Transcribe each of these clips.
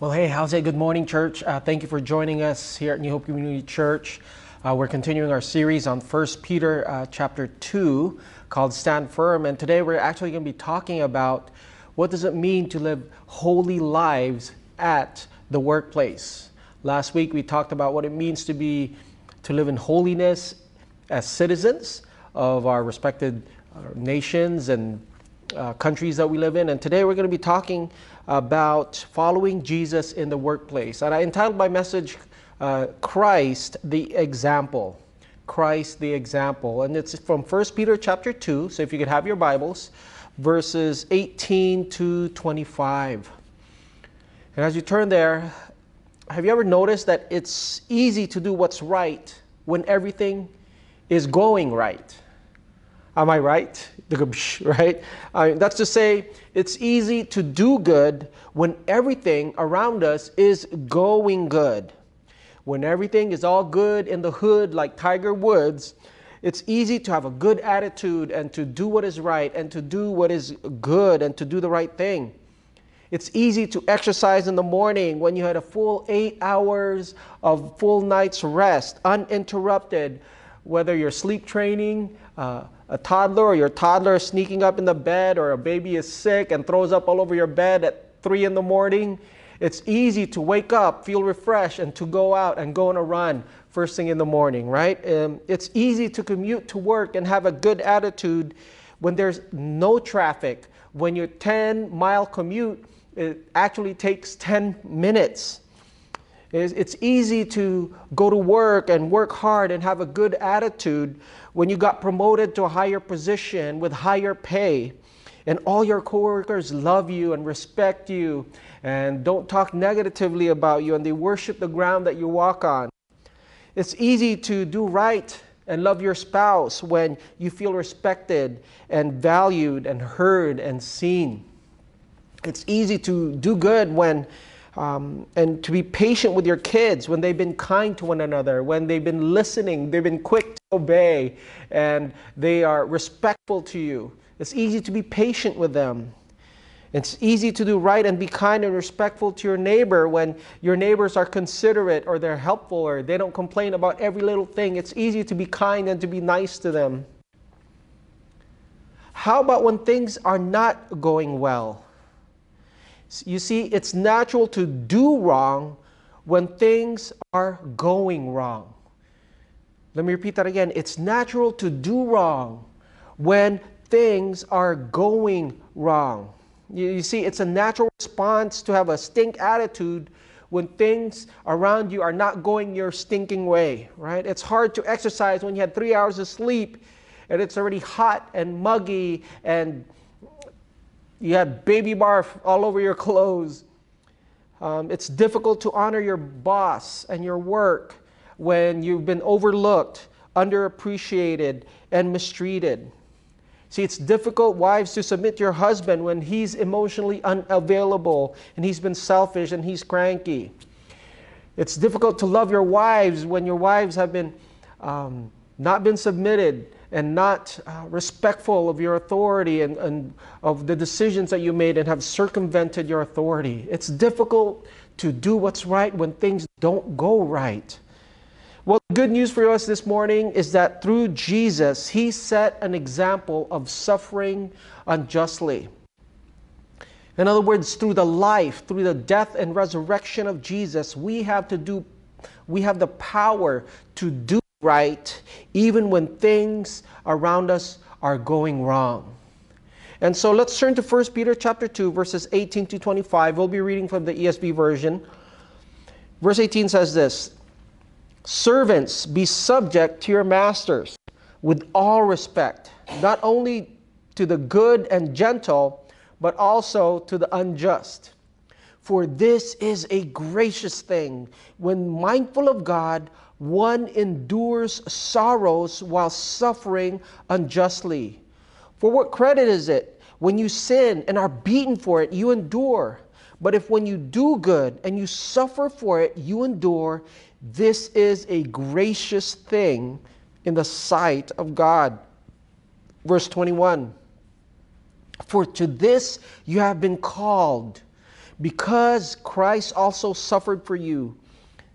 Well, hey, how's it? Good morning, church. Uh, thank you for joining us here at New Hope Community Church. Uh, we're continuing our series on 1 Peter uh, chapter 2 called Stand Firm. And today we're actually going to be talking about what does it mean to live holy lives at the workplace. Last week we talked about what it means to be to live in holiness as citizens of our respected uh, nations and uh, countries that we live in. And today we're going to be talking about following Jesus in the workplace. And I entitled my message, uh, Christ the Example. Christ the Example. And it's from 1 Peter chapter 2. So if you could have your Bibles, verses 18 to 25. And as you turn there, have you ever noticed that it's easy to do what's right when everything is going right? Am I right? Right? I mean, that's to say, it's easy to do good when everything around us is going good. When everything is all good in the hood, like Tiger Woods, it's easy to have a good attitude and to do what is right and to do what is good and to do the right thing. It's easy to exercise in the morning when you had a full eight hours of full night's rest, uninterrupted, whether you're sleep training, uh, a toddler or your toddler sneaking up in the bed or a baby is sick and throws up all over your bed at three in the morning, it's easy to wake up, feel refreshed, and to go out and go on a run first thing in the morning, right? Um, it's easy to commute to work and have a good attitude when there's no traffic. When your 10 mile commute, it actually takes 10 minutes. It's easy to go to work and work hard and have a good attitude when you got promoted to a higher position with higher pay and all your coworkers love you and respect you and don't talk negatively about you and they worship the ground that you walk on. It's easy to do right and love your spouse when you feel respected and valued and heard and seen. It's easy to do good when um, and to be patient with your kids when they've been kind to one another, when they've been listening, they've been quick to obey, and they are respectful to you. It's easy to be patient with them. It's easy to do right and be kind and respectful to your neighbor when your neighbors are considerate or they're helpful or they don't complain about every little thing. It's easy to be kind and to be nice to them. How about when things are not going well? You see, it's natural to do wrong when things are going wrong. Let me repeat that again. It's natural to do wrong when things are going wrong. You, you, see, it's a natural response to have a stink attitude when things around you are not going your stinking way, right? It's hard to exercise when you had three hours of sleep and it's already hot and muggy and you have baby barf all over your clothes. Um, it's difficult to honor your boss and your work when you've been overlooked, underappreciated, and mistreated. See, it's difficult, wives, to submit to your husband when he's emotionally unavailable and he's been selfish and he's cranky. It's difficult to love your wives when your wives have been um, not been submitted and not uh, respectful of your authority and, and of the decisions that you made and have circumvented your authority. It's difficult to do what's right when things don't go right. Well, good news for us this morning is that through Jesus, He set an example of suffering unjustly. In other words, through the life, through the death and resurrection of Jesus, we have to do, we have the power to do right even when things around us are going wrong. And so let's turn to 1 Peter chapter 2 verses 18 to 25. We'll be reading from the ESV version. Verse 18 says this, Servants, be subject to your masters with all respect, not only to the good and gentle, but also to the unjust. For this is a gracious thing when mindful of God one endures sorrows while suffering unjustly. For what credit is it when you sin and are beaten for it, you endure? But if when you do good and you suffer for it, you endure, this is a gracious thing in the sight of God. Verse 21 For to this you have been called because Christ also suffered for you,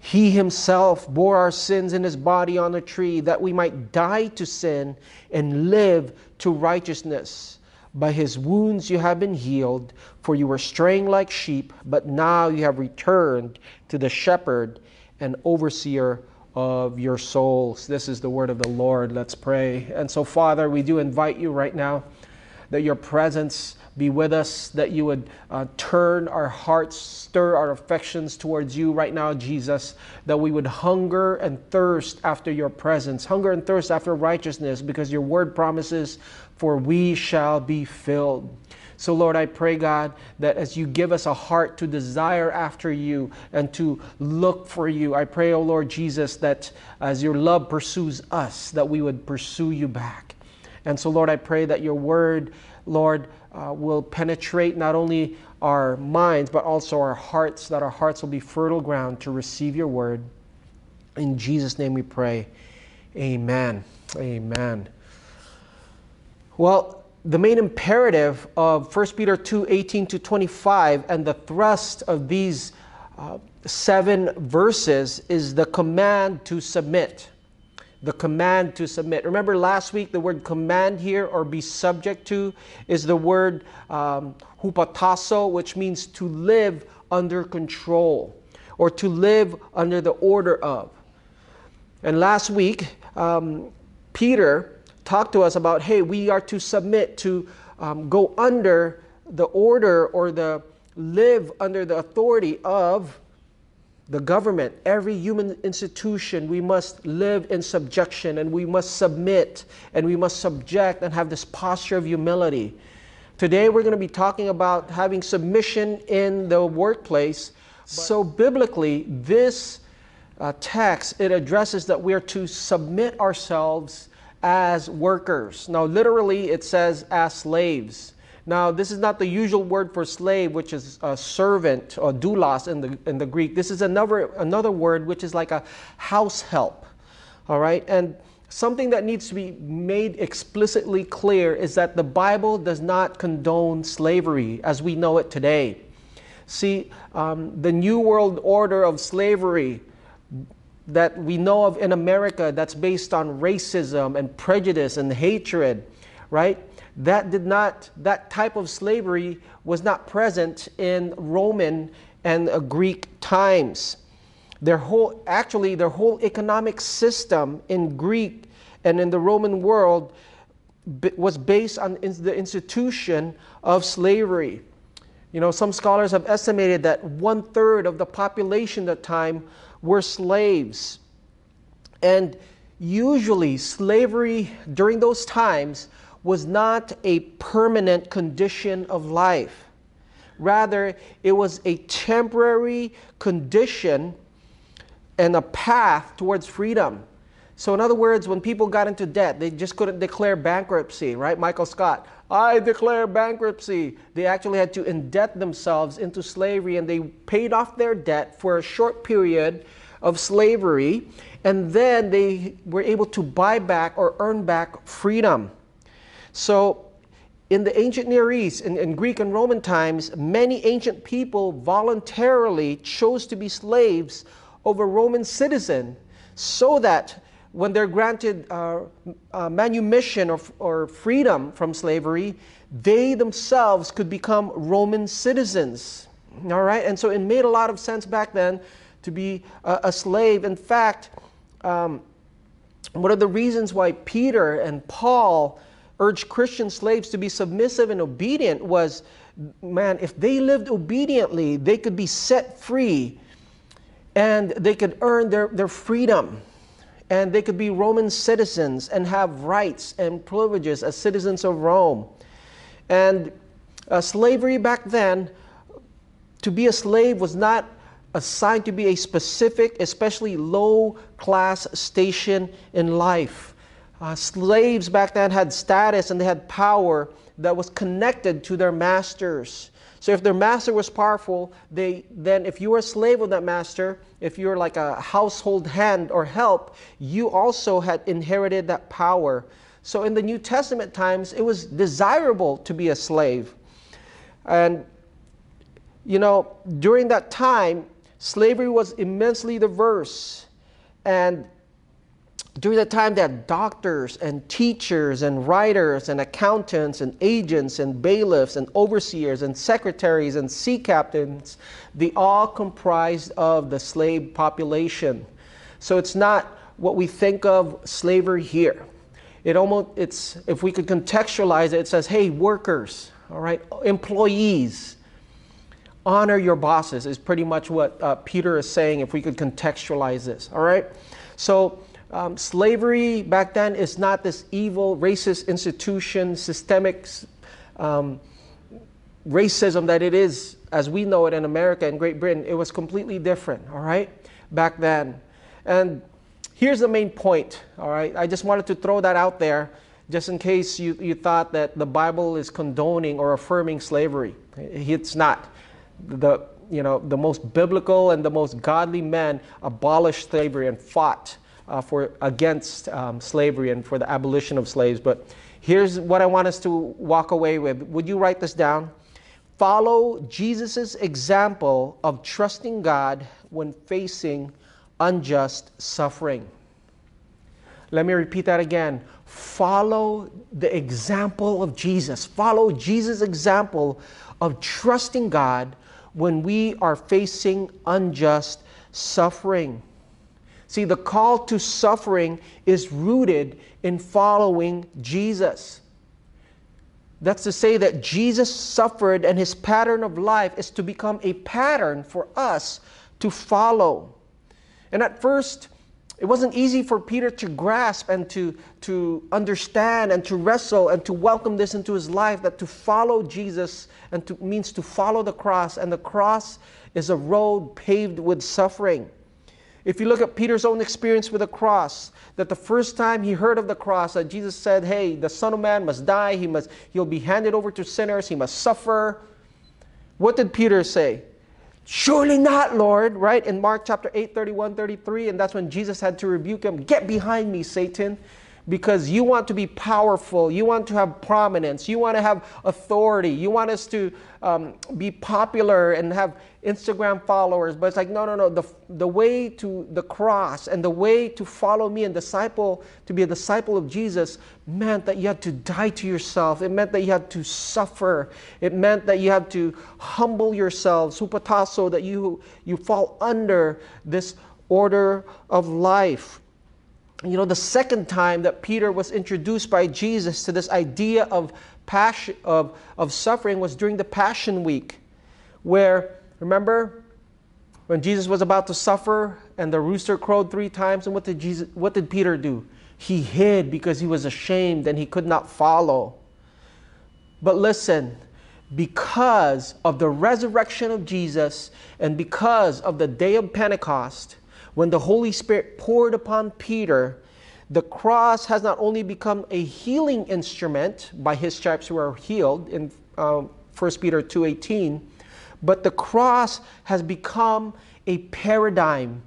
He himself bore our sins in his body on the tree that we might die to sin and live to righteousness. By his wounds you have been healed, for you were straying like sheep, but now you have returned to the shepherd and overseer of your souls. This is the word of the Lord. Let's pray. And so, Father, we do invite you right now that your presence be with us, that you would uh, turn our hearts, stir our affections towards you right now, Jesus, that we would hunger and thirst after your presence, hunger and thirst after righteousness, because your word promises, for we shall be filled. So, Lord, I pray, God, that as you give us a heart to desire after you and to look for you, I pray, O oh Lord Jesus, that as your love pursues us, that we would pursue you back. And so, Lord, I pray that your word, Lord, uh, will penetrate not only our minds, but also our hearts, that our hearts will be fertile ground to receive your word. In Jesus' name we pray. Amen. Amen. Well, the main imperative of 1 Peter 2 18 to 25 and the thrust of these uh, seven verses is the command to submit. The command to submit. Remember last week, the word command here or be subject to is the word um, hupatasso, which means to live under control or to live under the order of. And last week, um, Peter talked to us about hey, we are to submit, to um, go under the order or the live under the authority of the government, every human institution, we must live in subjection and we must submit and we must subject and have this posture of humility. Today, we're going to be talking about having submission in the workplace. So, biblically, this uh, text it addresses that we are to submit ourselves as workers. Now, literally, it says as slaves. Now, this is not the usual word for slave, which is a servant or doulos in the, in the Greek. This is another, another word which is like a house help. All right? And something that needs to be made explicitly clear is that the Bible does not condone slavery as we know it today. See, um, the New World Order of slavery that we know of in America that's based on racism and prejudice and hatred, right? That did not, that type of slavery was not present in Roman and uh, Greek times. Their whole, actually, their whole economic system in Greek and in the Roman world was based on the institution of slavery. You know, some scholars have estimated that one third of the population at the time were slaves. And usually, slavery during those times was not a permanent condition of life. Rather, it was a temporary condition and a path towards freedom. So, in other words, when people got into debt, they just couldn't declare bankruptcy, right? Michael Scott, I declare bankruptcy. They actually had to indebt themselves into slavery and they paid off their debt for a short period of slavery, and then they were able to buy back or earn back freedom. So, in the ancient Near East, in, in, Greek and Roman times, many ancient people voluntarily chose to be slaves over Roman citizen so that when they're granted uh, uh, manumission or, or freedom from slavery, they themselves could become Roman citizens. All right, and so it made a lot of sense back then to be a, a slave. In fact, um, one of the reasons why Peter and Paul urged Christian slaves to be submissive and obedient was man, if they lived obediently, they could be set free and they could earn their, their freedom and they could be Roman citizens and have rights and privileges as citizens of Rome. And uh, slavery back then, to be a slave was not assigned to be a specific, especially low class station in life. Uh, slaves back then had status and they had power that was connected to their masters. So if their master was powerful, they then if you were a slave of that master, if you're like a household hand or help, you also had inherited that power. So in the New Testament times, it was desirable to be a slave. And you know, during that time, slavery was immensely diverse. And during the time, that doctors and teachers and writers and accountants and agents and bailiffs and overseers and secretaries and sea captains. They all comprised of the slave population. So it's not what we think of slavery here. It almost it's if we could contextualize it, it says, hey, workers, all right, employees, honor your bosses is pretty much what uh, Peter is saying if we could contextualize this, all right? So um, slavery back then is not this evil, racist institution, systemic um, racism that it is as we know it in America and Great Britain. It was completely different, all right, back then. And here's the main point, all right? I just wanted to throw that out there just in case you, you thought that the Bible is condoning or affirming slavery. It's not. The, you know, the most biblical and the most godly men abolished slavery and fought uh, for against um, slavery and for the abolition of slaves. But here's what I want us to walk away with. Would you write this down? Follow Jesus' example of trusting God when facing unjust suffering. Let me repeat that again. Follow the example of Jesus. Follow Jesus' example of trusting God when we are facing unjust suffering. See, the call to suffering is rooted in following Jesus. That's to say that Jesus suffered and his pattern of life is to become a pattern for us to follow. And at first, it wasn't easy for Peter to grasp and to, to understand and to wrestle and to welcome this into his life that to follow Jesus and to, means to follow the cross. And the cross is a road paved with suffering. If you look at Peter's own experience with the cross, that the first time he heard of the cross, that Jesus said, Hey, the Son of Man must die, he must, he'll be handed over to sinners, he must suffer. What did Peter say? Surely not, Lord, right? In Mark chapter 8, 31, 33, and that's when Jesus had to rebuke him. Get behind me, Satan because you want to be powerful, you want to have prominence, you want to have authority, you want us to um, be popular and have Instagram followers. But it's like, no, no, no. The, the way to the cross and the way to follow me and disciple, to be a disciple of Jesus, meant that you had to die to yourself. It meant that you had to suffer. It meant that you had to humble yourselves, hupatasso, that you, you fall under this order of life you know, the second time that Peter was introduced by Jesus to this idea of passion of, of suffering was during the Passion Week, where remember when Jesus was about to suffer and the rooster crowed three times, and what did Jesus what did Peter do? He hid because he was ashamed and he could not follow. But listen, because of the resurrection of Jesus and because of the day of Pentecost, when the Holy Spirit poured upon Peter, the cross has not only become a healing instrument by his stripes who are healed in uh, 1 Peter 2:18, but the cross has become a paradigm.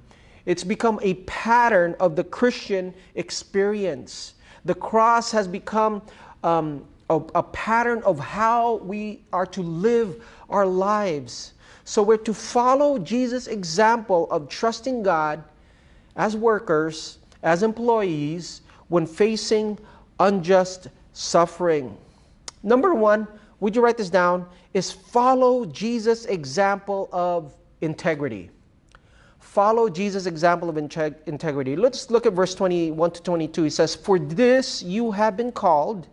It's become a pattern of the Christian experience. The cross has become um, a, a pattern of how we are to live our lives. So we're to follow Jesus' example of trusting God as workers, as employees, when facing unjust suffering. Number one, would you write this down? Is follow Jesus' example of integrity. Follow Jesus' example of integrity. Let's look at verse 21 to 22. He says, For this you have been called,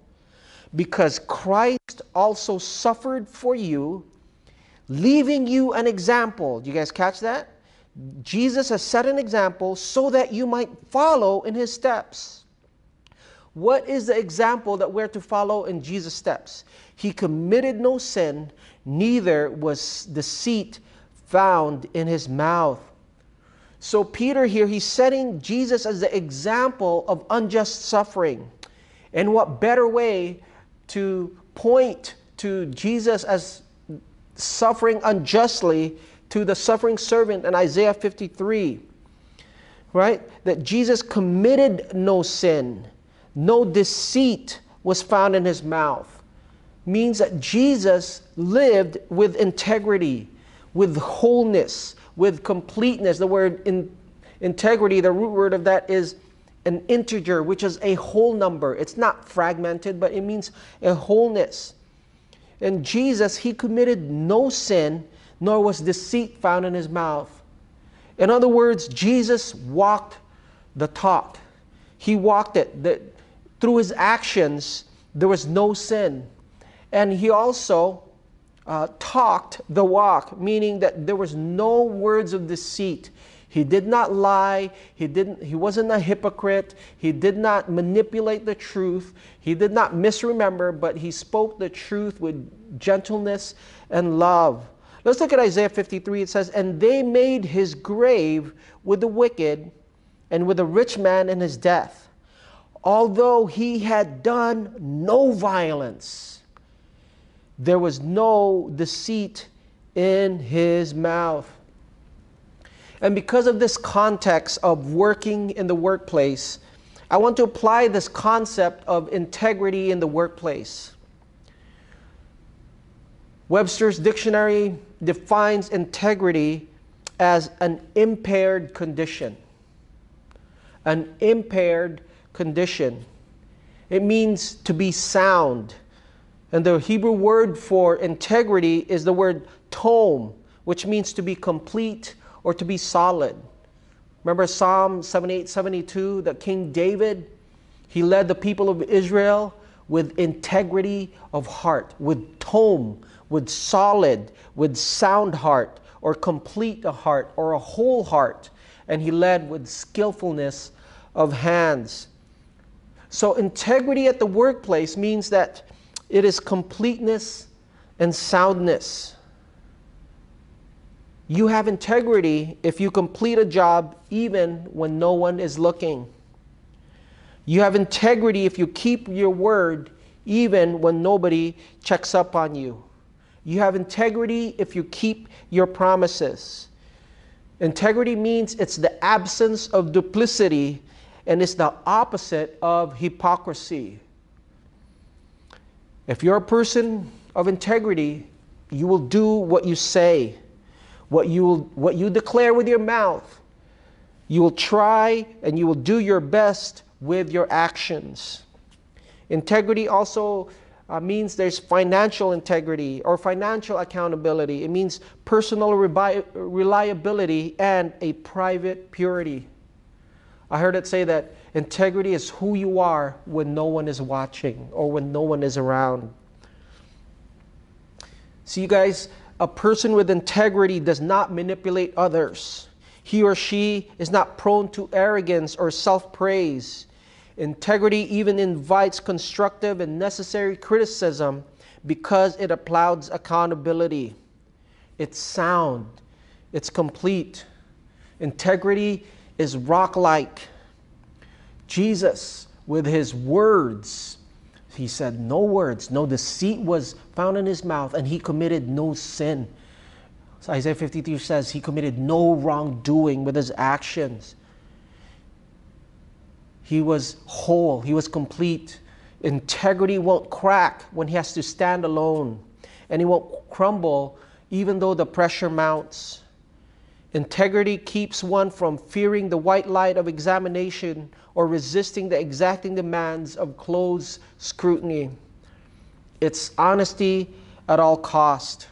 because Christ also suffered for you leaving you an example. Do you guys catch that? Jesus has set an example so that you might follow in his steps. What is the example that we're to follow in Jesus' steps? He committed no sin, neither was deceit found in his mouth. So, Peter here, he's setting Jesus as the example of unjust suffering. And what better way to point to Jesus as suffering unjustly to the suffering servant in Isaiah 53? Right? That Jesus committed no sin, no deceit was found in his mouth. Means that Jesus lived with integrity, with wholeness, with completeness. The word in, integrity, the root word of that is an integer, which is a whole number. It's not fragmented, but it means a wholeness. And Jesus, he committed no sin, nor was deceit found in his mouth. In other words, Jesus walked the talk. He walked it. The, through his actions, there was no sin. And he also uh, talked the walk, meaning that there was no words of deceit. He did not lie. He didn't. He wasn't a hypocrite. He did not manipulate the truth. He did not misremember, but he spoke the truth with gentleness and love. Let's look at Isaiah 53. It says, "And they made his grave with the wicked, and with a rich man in his death, although he had done no violence." There was no deceit in his mouth. And because of this context of working in the workplace, I want to apply this concept of integrity in the workplace. Webster's dictionary defines integrity as an impaired condition. An impaired condition. It means to be sound and the Hebrew word for integrity is the word tom, which means to be complete or to be solid. Remember Psalm 78 72 that King David, he led the people of Israel with integrity of heart, with tom, with solid, with sound heart, or complete a heart, or a whole heart. And he led with skillfulness of hands. So, integrity at the workplace means that it is completeness and soundness. You have integrity if you complete a job even when no one is looking. You have integrity if you keep your word even when nobody checks up on you. You have integrity if you keep your promises. Integrity means it's the absence of duplicity and it's the opposite of hypocrisy. If you're a person of integrity, you will do what you say, what you, will, what you declare with your mouth. You will try and you will do your best with your actions. Integrity also uh, means there's financial integrity or financial accountability. It means personal reliability and a private purity. I heard it say that Integrity is who you are when no one is watching or when no one is around. See, you guys, a person with integrity does not manipulate others. He or she is not prone to arrogance or self praise. Integrity even invites constructive and necessary criticism because it applauds accountability. It's sound, it's complete. Integrity is rock like. Jesus, with his words, he said, No words, no deceit was found in his mouth, and he committed no sin. So Isaiah 53 says he committed no wrongdoing with his actions. He was whole, he was complete. Integrity won't crack when he has to stand alone, and he won't crumble even though the pressure mounts. Integrity keeps one from fearing the white light of examination or resisting the exacting demands of close scrutiny. It's honesty at all cost.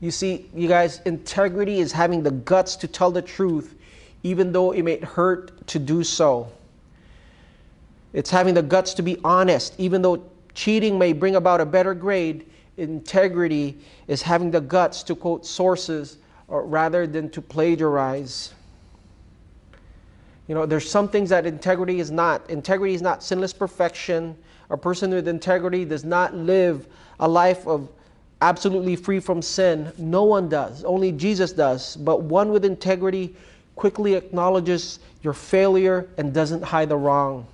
You see, you guys, integrity is having the guts to tell the truth, even though it may hurt to do so. It's having the guts to be honest, even though cheating may bring about a better grade integrity is having the guts to quote sources rather than to plagiarize. You know, there's some things that integrity is not. Integrity is not sinless perfection. A person with integrity does not live a life of absolutely free from sin. No one does, only Jesus does. But one with integrity quickly acknowledges your failure and doesn't hide the wrong.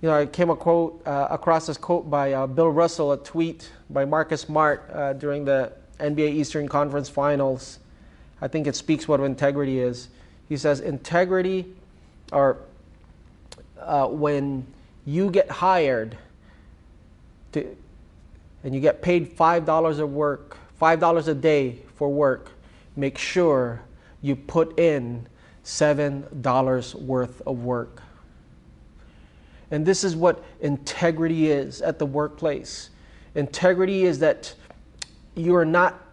You know, I came quote, uh, across this quote by uh, Bill Russell, a tweet by Marcus Smart uh, during the NBA Eastern Conference Finals. I think it speaks what integrity is. He says, integrity, or uh, when you get hired to, and you get paid $5 a work, $5 a day for work, make sure you put in $7 worth of work. And this is what integrity is at the workplace. Integrity is that you are not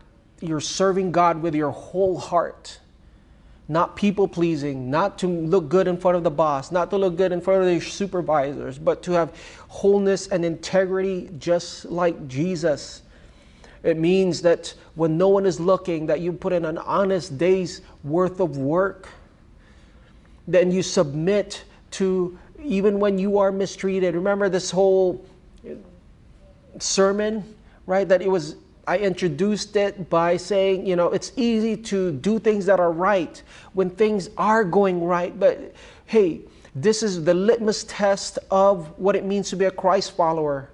you're serving God with your whole heart. Not people pleasing, not to look good in front of the boss, not to look good in front of the supervisors, but to have wholeness and integrity just like Jesus. It means that when no one is looking, that you put in an honest day's worth of work. Then you submit to even when you are mistreated. Remember this whole sermon, right? That it was, I introduced it by saying, you know, it's easy to do things that are right when things are going right. But hey, this is the litmus test of what it means to be a Christ follower.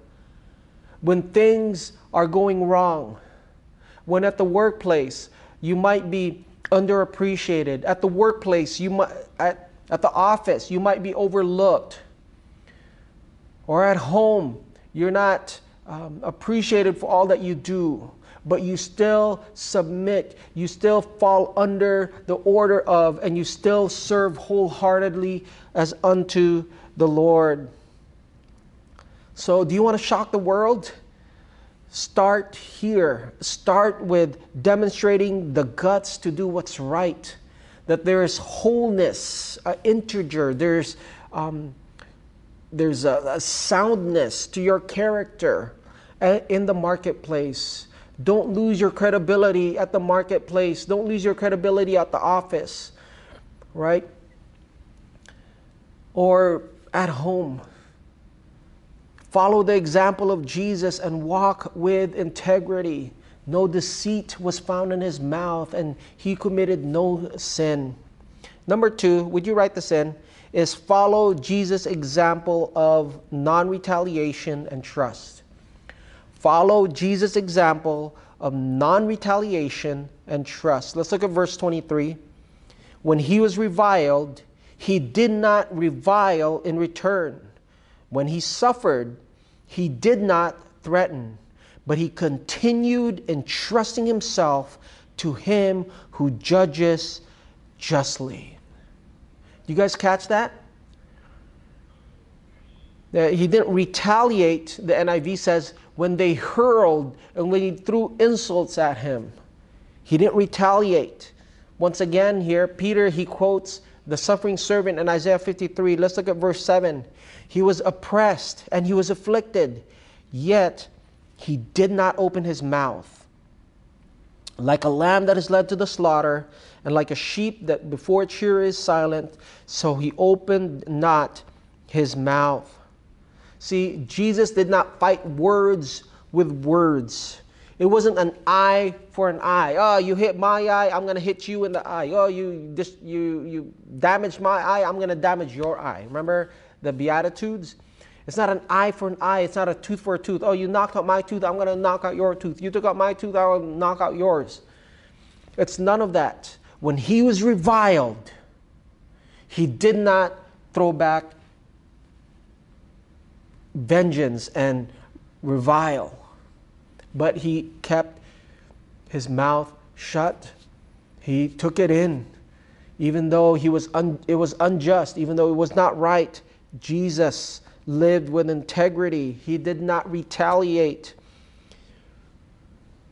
When things are going wrong, when at the workplace you might be underappreciated, at the workplace you might, at at the office, you might be overlooked. Or at home, you're not um, appreciated for all that you do, but you still submit. You still fall under the order of, and you still serve wholeheartedly as unto the Lord. So, do you want to shock the world? Start here. Start with demonstrating the guts to do what's right that there is wholeness, uh, integer, there's, um, there's a, a, soundness to your character in the marketplace. Don't lose your credibility at the marketplace. Don't lose your credibility at the office, right? Or at home. Follow the example of Jesus and walk with integrity. No deceit was found in his mouth, and he committed no sin. Number two, would you write this in? Is follow Jesus' example of non retaliation and trust. Follow Jesus' example of non retaliation and trust. Let's look at verse 23. When he was reviled, he did not revile in return. When he suffered, he did not threaten but he continued entrusting himself to him who judges justly. You guys catch that? Uh, he didn't retaliate, the NIV says, when they hurled and when he threw insults at him. He didn't retaliate. Once again, here, Peter, he quotes the suffering servant in Isaiah 53. Let's look at verse 7. He was oppressed and he was afflicted, yet he did not open his mouth. Like a lamb that is led to the slaughter, and like a sheep that before its shearer is silent, so he opened not his mouth. See, Jesus did not fight words with words. It wasn't an eye for an eye. Oh, you hit my eye, I'm going to hit you in the eye. Oh, you just you you damaged my eye, I'm going to damage your eye. Remember the beatitudes? It's not an eye for an eye. It's not a tooth for a tooth. Oh, you knocked out my tooth. I'm going to knock out your tooth. You took out my tooth. I will knock out yours. It's none of that. When he was reviled, he did not throw back vengeance and revile, but he kept his mouth shut. He took it in, even though he was it was unjust, even though it was not right. Jesus lived with integrity, he did not retaliate.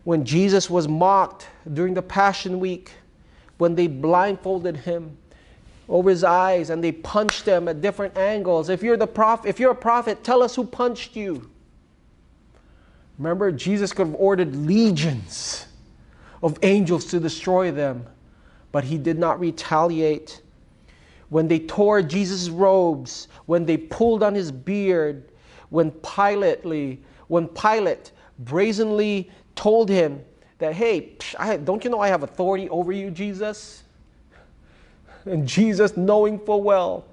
When Jesus was mocked during the Passion Week, when they blindfolded him over his eyes and they punched him at different angles. If you're the prophet, if you're a prophet, tell us who punched you. Remember, Jesus could have ordered legions of angels to destroy them, but he did not retaliate when they tore Jesus' robes, when they pulled on his beard, when Pilate, when Pilate brazenly told him that, hey, I, don't you know I have authority over you, Jesus? And Jesus, knowing full well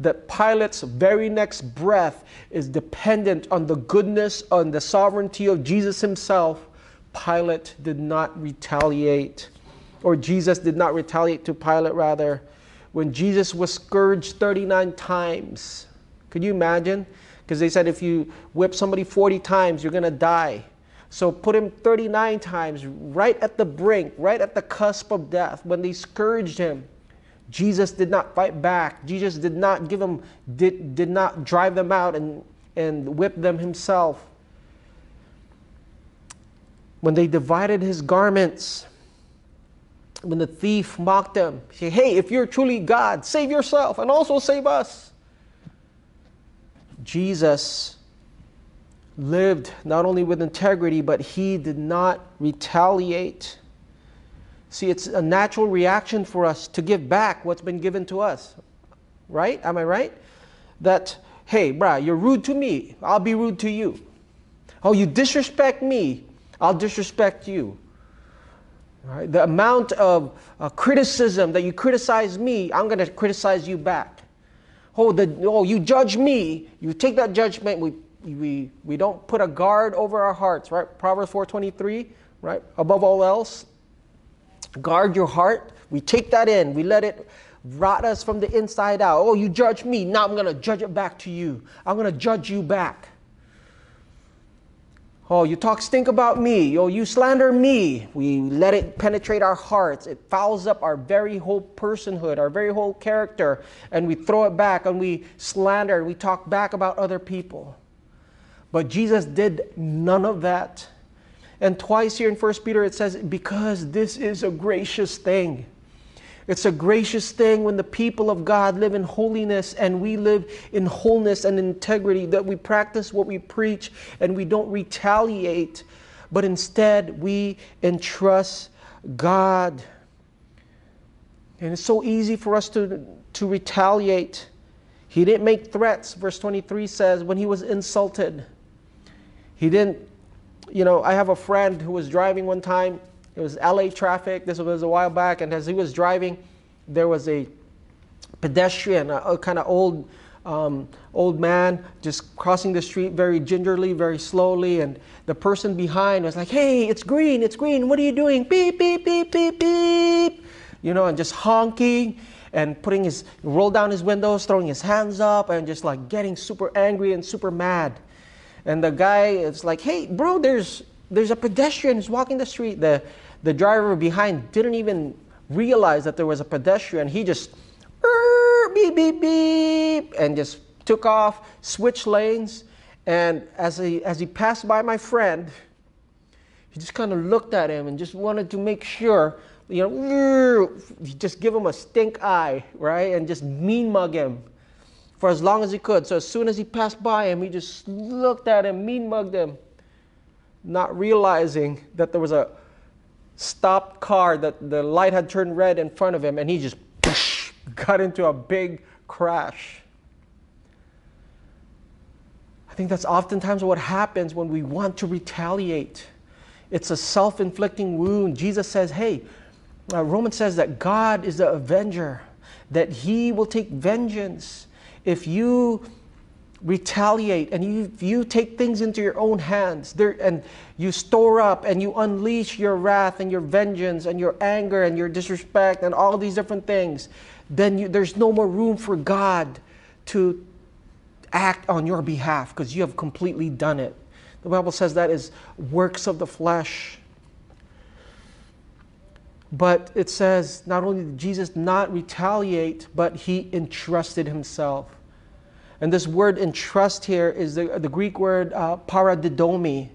that Pilate's very next breath is dependent on the goodness, on the sovereignty of Jesus himself, Pilate did not retaliate, or Jesus did not retaliate to Pilate, rather, when Jesus was scourged 39 times. Could you imagine? Because they said if you whip somebody 40 times, you're going to die. So put him 39 times, right at the brink, right at the cusp of death, when they scourged him. Jesus did not fight back. Jesus did not give them, did, did not drive them out and, and whip them himself. When they divided his garments, when the thief mocked he said, Hey, if you're truly God, save yourself and also save us. Jesus lived not only with integrity, but he did not retaliate. See, it's a natural reaction for us to give back what's been given to us. Right? Am I right? That, hey, brah, you're rude to me, I'll be rude to you. Oh, you disrespect me, I'll disrespect you. Right? The amount of uh, criticism that you criticize me, I'm going to criticize you back. Oh, the, oh, you judge me, you take that judgment, we, we, we don't put a guard over our hearts, right? Proverbs 4.23, right? Above all else, guard your heart. We take that in, we let it rot us from the inside out. Oh, you judge me, now I'm going to judge it back to you. I'm going to judge you back. Oh, you talk stink about me. Oh, you slander me. We let it penetrate our hearts. It fouls up our very whole personhood, our very whole character, and we throw it back and we slander and we talk back about other people. But Jesus did none of that. And twice here in 1 Peter it says, because this is a gracious thing. It's a gracious thing when the people of God live in holiness and we live in wholeness and integrity, that we practice what we preach and we don't retaliate, but instead we entrust God. And it's so easy for us to, to retaliate. He didn't make threats, verse 23 says, when he was insulted. He didn't, you know, I have a friend who was driving one time it was LA traffic. This was a while back. And as he was driving, there was a pedestrian, a, a kind of old, um, old man, just crossing the street very gingerly, very slowly. And the person behind was like, hey, it's green, it's green. What are you doing? Beep, beep, beep, beep, beep. You know, and just honking and putting his, roll down his windows, throwing his hands up, and just like getting super angry and super mad. And the guy is like, hey, bro, there's, there's a pedestrian who's walking the street. The, the driver behind didn't even realize that there was a pedestrian. He just beep, beep, beep, and just took off, switched lanes. And as he, as he passed by my friend, he just kind of looked at him and just wanted to make sure, you know, just give him a stink eye, right? And just mean mug him for as long as he could. So as soon as he passed by him, he just looked at him, mean mugged him, not realizing that there was a stopped car that the light had turned red in front of him and he just got into a big crash. I think that's oftentimes what happens when we want to retaliate. It's a self inflicting wound. Jesus says, hey, uh, Romans says that God is the avenger, that he will take vengeance. If you retaliate and you, you take things into your own hands there, and you store up and you unleash your wrath and your vengeance and your anger and your disrespect and all these different things, then you, there's no more room for God to act on your behalf because you have completely done it. The Bible says that is works of the flesh. But it says not only did Jesus not retaliate, but he entrusted himself. And this word entrust here is the, the Greek word uh, paradidomi,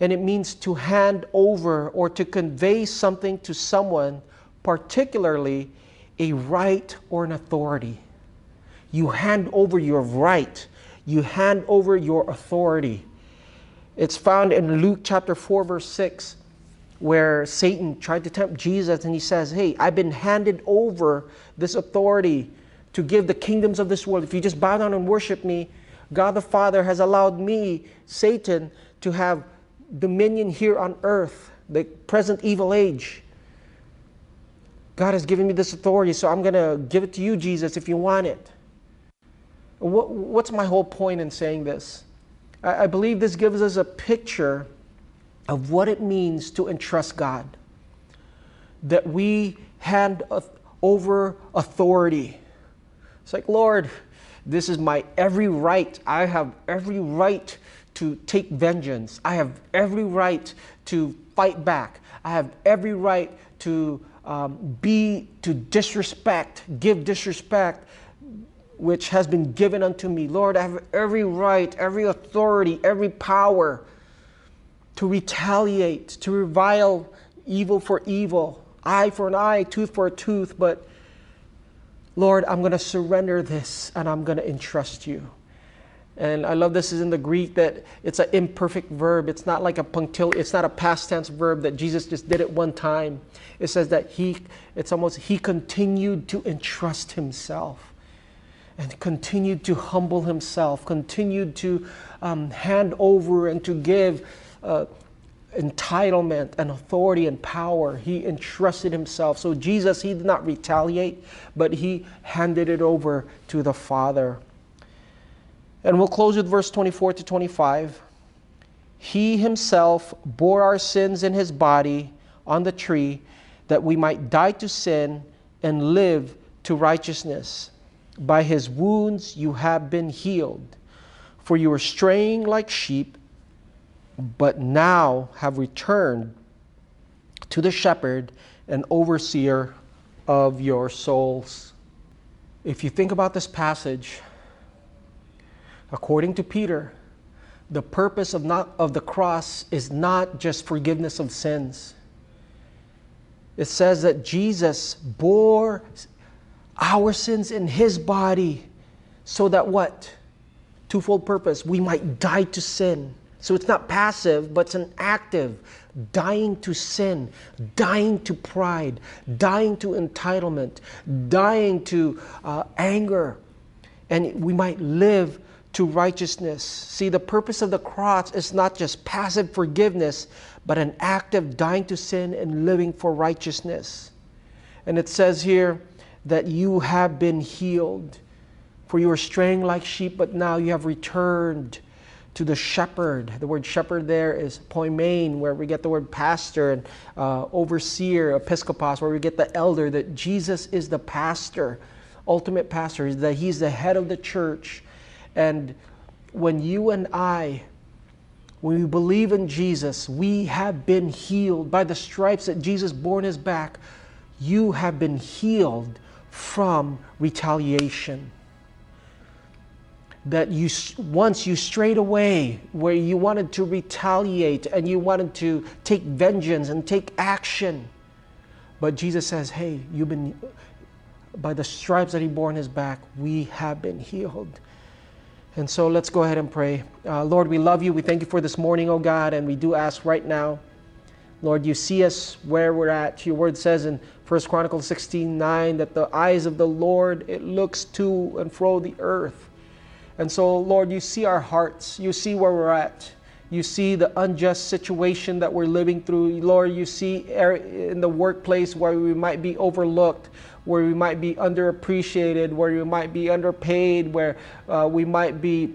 and it means to hand over or to convey something to someone, particularly a right or an authority. You hand over your right, you hand over your authority. It's found in Luke chapter 4, verse 6, where Satan tried to tempt Jesus and he says, Hey, I've been handed over this authority to give the kingdoms of this world. If you just bow down and worship me, God the Father has allowed me, Satan, to have dominion here on earth, the present evil age. God has given me this authority, so I'm going to give it to you, Jesus, if you want it. What, what's my whole point in saying this? I, I believe this gives us a picture of what it means to entrust God. That we hand over authority. It's like, Lord, this is my every right. I have every right to take vengeance. I have every right to fight back. I have every right to um, be to disrespect, give disrespect, which has been given unto me. Lord, I have every right, every authority, every power to retaliate, to revile evil for evil, eye for an eye, tooth for a tooth. But Lord, I'm going to surrender this and I'm going to entrust you. And I love this is in the Greek that it's an imperfect verb. It's not like a punctiliar, it's not a past tense verb that Jesus just did it one time. It says that he, it's almost, he continued to entrust himself and continued to humble himself, continued to um, hand over and to give uh, entitlement and authority and power. He entrusted himself. So Jesus, he did not retaliate, but he handed it over to the Father. And we'll close with verse 24 to 25. He himself bore our sins in his body on the tree that we might die to sin and live to righteousness. By his wounds you have been healed. For you were straying like sheep, but now have returned to the shepherd and overseer of your souls. If you think about this passage, According to Peter, the purpose of, not, of the cross is not just forgiveness of sins. It says that Jesus bore our sins in his body so that what? Twofold purpose. We might die to sin. So it's not passive, but it's an active dying to sin, dying to pride, dying to entitlement, dying to uh, anger. And we might live to righteousness. See, the purpose of the cross is not just passive forgiveness, but an active dying to sin and living for righteousness. And it says here that you have been healed. For you were straying like sheep, but now you have returned to the shepherd. The word shepherd there is poimen, where we get the word pastor, and uh, overseer, episkopos, where we get the elder, that Jesus is the pastor, ultimate pastor, that he's the head of the church and when you and I, when we believe in Jesus, we have been healed by the stripes that Jesus bore on his back. You have been healed from retaliation. That you once you strayed away where you wanted to retaliate and you wanted to take vengeance and take action. But Jesus says, Hey, you've been, by the stripes that he bore on his back, we have been healed. And so let's go ahead and pray. Uh, Lord, we love you. We thank you for this morning, oh God, and we do ask right now, Lord, you see us where we're at. Your word says in 1 Chronicles 16 9 that the eyes of the Lord, it looks to and fro the earth. And so, Lord, you see our hearts. You see where we're at. You see the unjust situation that we're living through. Lord, you see in the workplace where we might be overlooked where we might be underappreciated, where we might be underpaid, where uh, we might be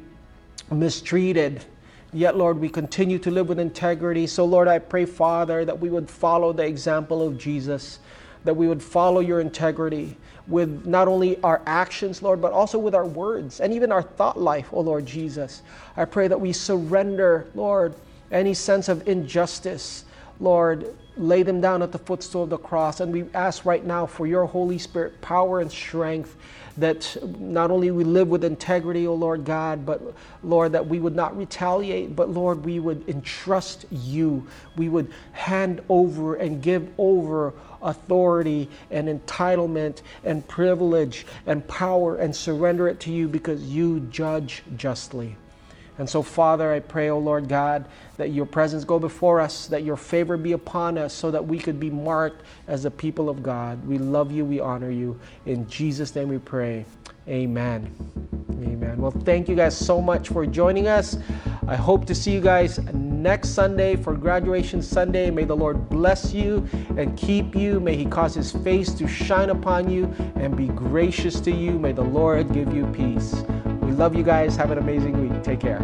mistreated. Yet, Lord, we continue to live with integrity. So, Lord, I pray, Father, that we would follow the example of Jesus, that we would follow your integrity with not only our actions, Lord, but also with our words and even our thought life, oh Lord Jesus. I pray that we surrender, Lord, any sense of injustice, Lord, lay them down at the footstool of the cross. And we ask right now for your Holy Spirit power and strength that not only we live with integrity, O Lord God, but Lord, that we would not retaliate, but Lord, we would entrust you. We would hand over and give over authority and entitlement and privilege and power and surrender it to you because you judge justly. And so, Father, I pray, O Lord God, that your presence go before us, that your favor be upon us, so that we could be marked as the people of God. We love you, we honor you. In Jesus' name we pray. Amen. Amen. Well, thank you guys so much for joining us. I hope to see you guys next Sunday for graduation Sunday. May the Lord bless you and keep you. May He cause His face to shine upon you and be gracious to you. May the Lord give you peace. We love you guys. Have an amazing week. Take care.